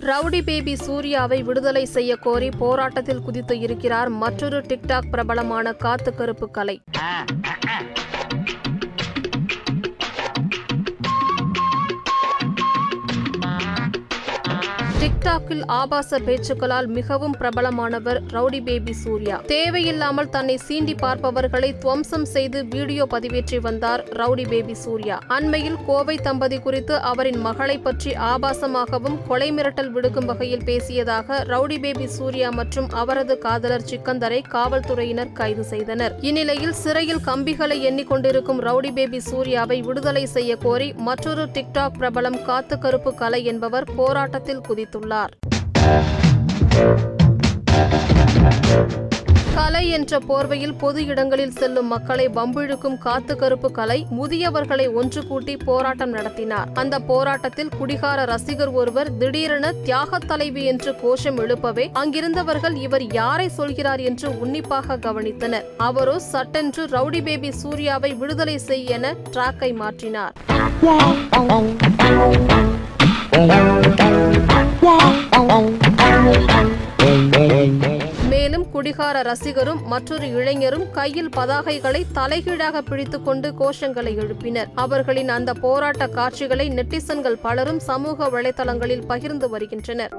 Rowdy baby சூர்யாவை விடுதலை செய்ய கோரி போராட்டத்தில் குதித்து இருக்கிறார் மற்றொரு டிக்டாக் பிரபலமான காத்து கருப்பு கலை டிக்டாக்கில் ஆபாச பேச்சுக்களால் மிகவும் பிரபலமானவர் ரவுடி பேபி சூர்யா. தேவையில்லாமல் தன்னை சீண்டி பார்ப்பவர்களை துவம்சம் செய்து வீடியோ பதிவேற்றி வந்தார் ரவுடி பேபி சூர்யா. அண்மையில் கோவை தம்பதி குறித்து அவரின் மகளை பற்றி ஆபாசமாகவும் கொலை மிரட்டல் விடுக்கும் வகையில் பேசியதாக ரவுடி பேபி சூர்யா மற்றும் அவரது காதலர் சிக்கந்தரை காவல்துறையினர் கைது செய்தனர். இந்நிலையில் சிறையில் கம்பிகளை எண்ணிக்கொண்டிருக்கும் ரவுடி பேபி சூர்யாவை விடுதலை செய்ய கோரி மற்றொரு டிக்டாக் பிரபலம் காத்து கருப்பு கலை என்பவர் போராட்டத்தில் தெரிவித்துள்ளார். கலை என்ற போர்வையில் பொது இடங்களில் செல்லும் மக்களை வம்பிழுக்கும் காத்து கருப்பு கலை முதியவர்களை ஒன்று கூட்டி போராட்டம் நடத்தினார். அந்த போராட்டத்தில் குடிகார ரசிகர் ஒருவர் திடீரென தியாகத் தலைவி என்று கோஷம் எழுப்பவே அங்கிருந்தவர்கள் இவர் யாரை சொல்கிறார் என்று உன்னிப்பாக கவனித்தனர். அவரோ சட்டென்று ரவுடி பேபி சூர்யாவை விடுதலை செய் என டிராக்கை மாற்றினார். குடிகார ரசிகரும் மற்றொரு இளைஞரும் கையில் பதாகைகளை தலைகீழாக பிடித்துக்கொண்டு கோஷங்களை எழுப்பினர். அவர்களின் அந்த போராட்ட காட்சிகளை நெட்டிசன்கள் பலரும் சமூக வலைதளங்களில் பகிர்ந்து வருகின்றனர்.